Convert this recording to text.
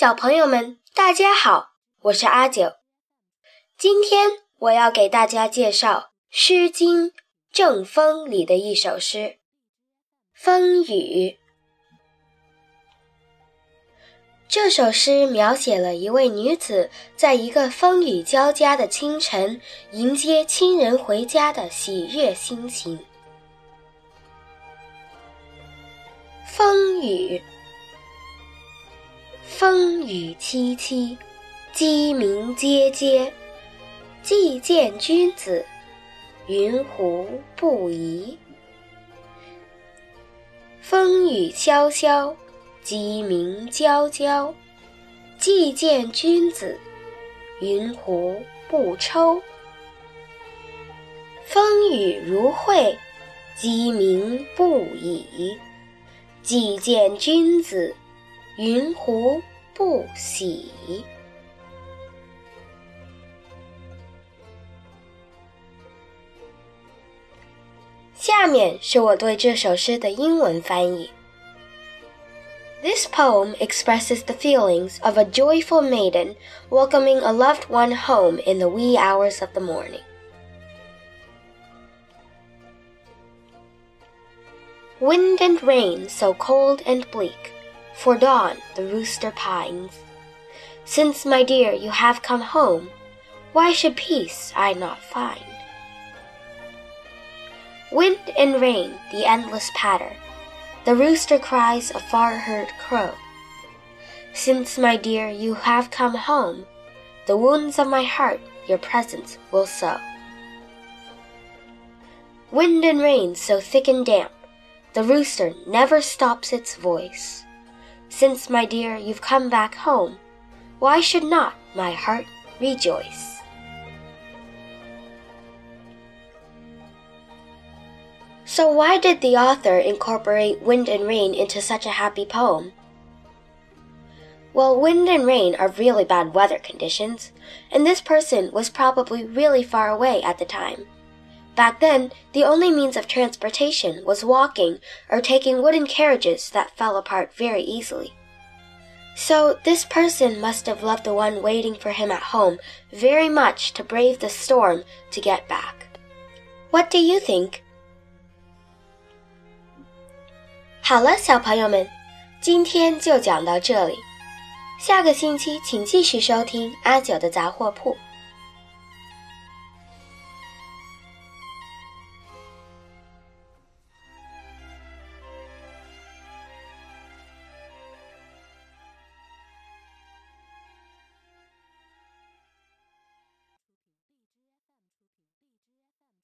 小朋友们，大家好，我是阿九。今天我要给大家介绍《诗经·正风》里的一首诗《风雨》。这首诗描写了一位女子在一个风雨交加的清晨迎接亲人回家的喜悦心情。风雨。风雨凄凄，鸡鸣喈喈。既见君子，云胡不疑？风雨萧萧，鸡鸣啾啾。既见君子，云胡不抽？风雨如晦，鸡鸣不已。既见君子，云胡？不喜。下面是我对这首诗的英文翻译。This poem expresses the feelings of a joyful maiden welcoming a loved one home in the wee hours of the morning. Wind and rain so cold and bleak for dawn the rooster pines. Since, my dear, you have come home, why should peace I not find? Wind and rain, the endless patter, the rooster cries a far heard crow. Since, my dear, you have come home, the wounds of my heart your presence will sew. Wind and rain so thick and damp, the rooster never stops its voice. Since, my dear, you've come back home, why should not my heart rejoice? So, why did the author incorporate wind and rain into such a happy poem? Well, wind and rain are really bad weather conditions, and this person was probably really far away at the time. Back then, the only means of transportation was walking or taking wooden carriages that fell apart very easily. So, this person must have loved the one waiting for him at home very much to brave the storm to get back. What do you think? 好了，小朋友们，今天就讲到这里。下个星期请继续收听阿九的杂货铺。